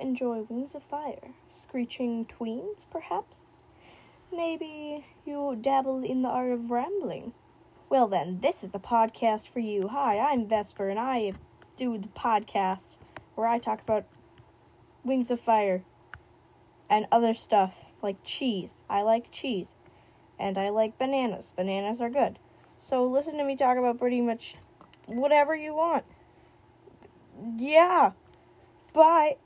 enjoy Wings of Fire? Screeching tweens, perhaps? Maybe you dabble in the art of rambling? Well, then, this is the podcast for you. Hi, I'm Vesper, and I do the podcast where I talk about Wings of Fire and other stuff like cheese. I like cheese. And I like bananas. Bananas are good. So listen to me talk about pretty much whatever you want. Yeah. Bye.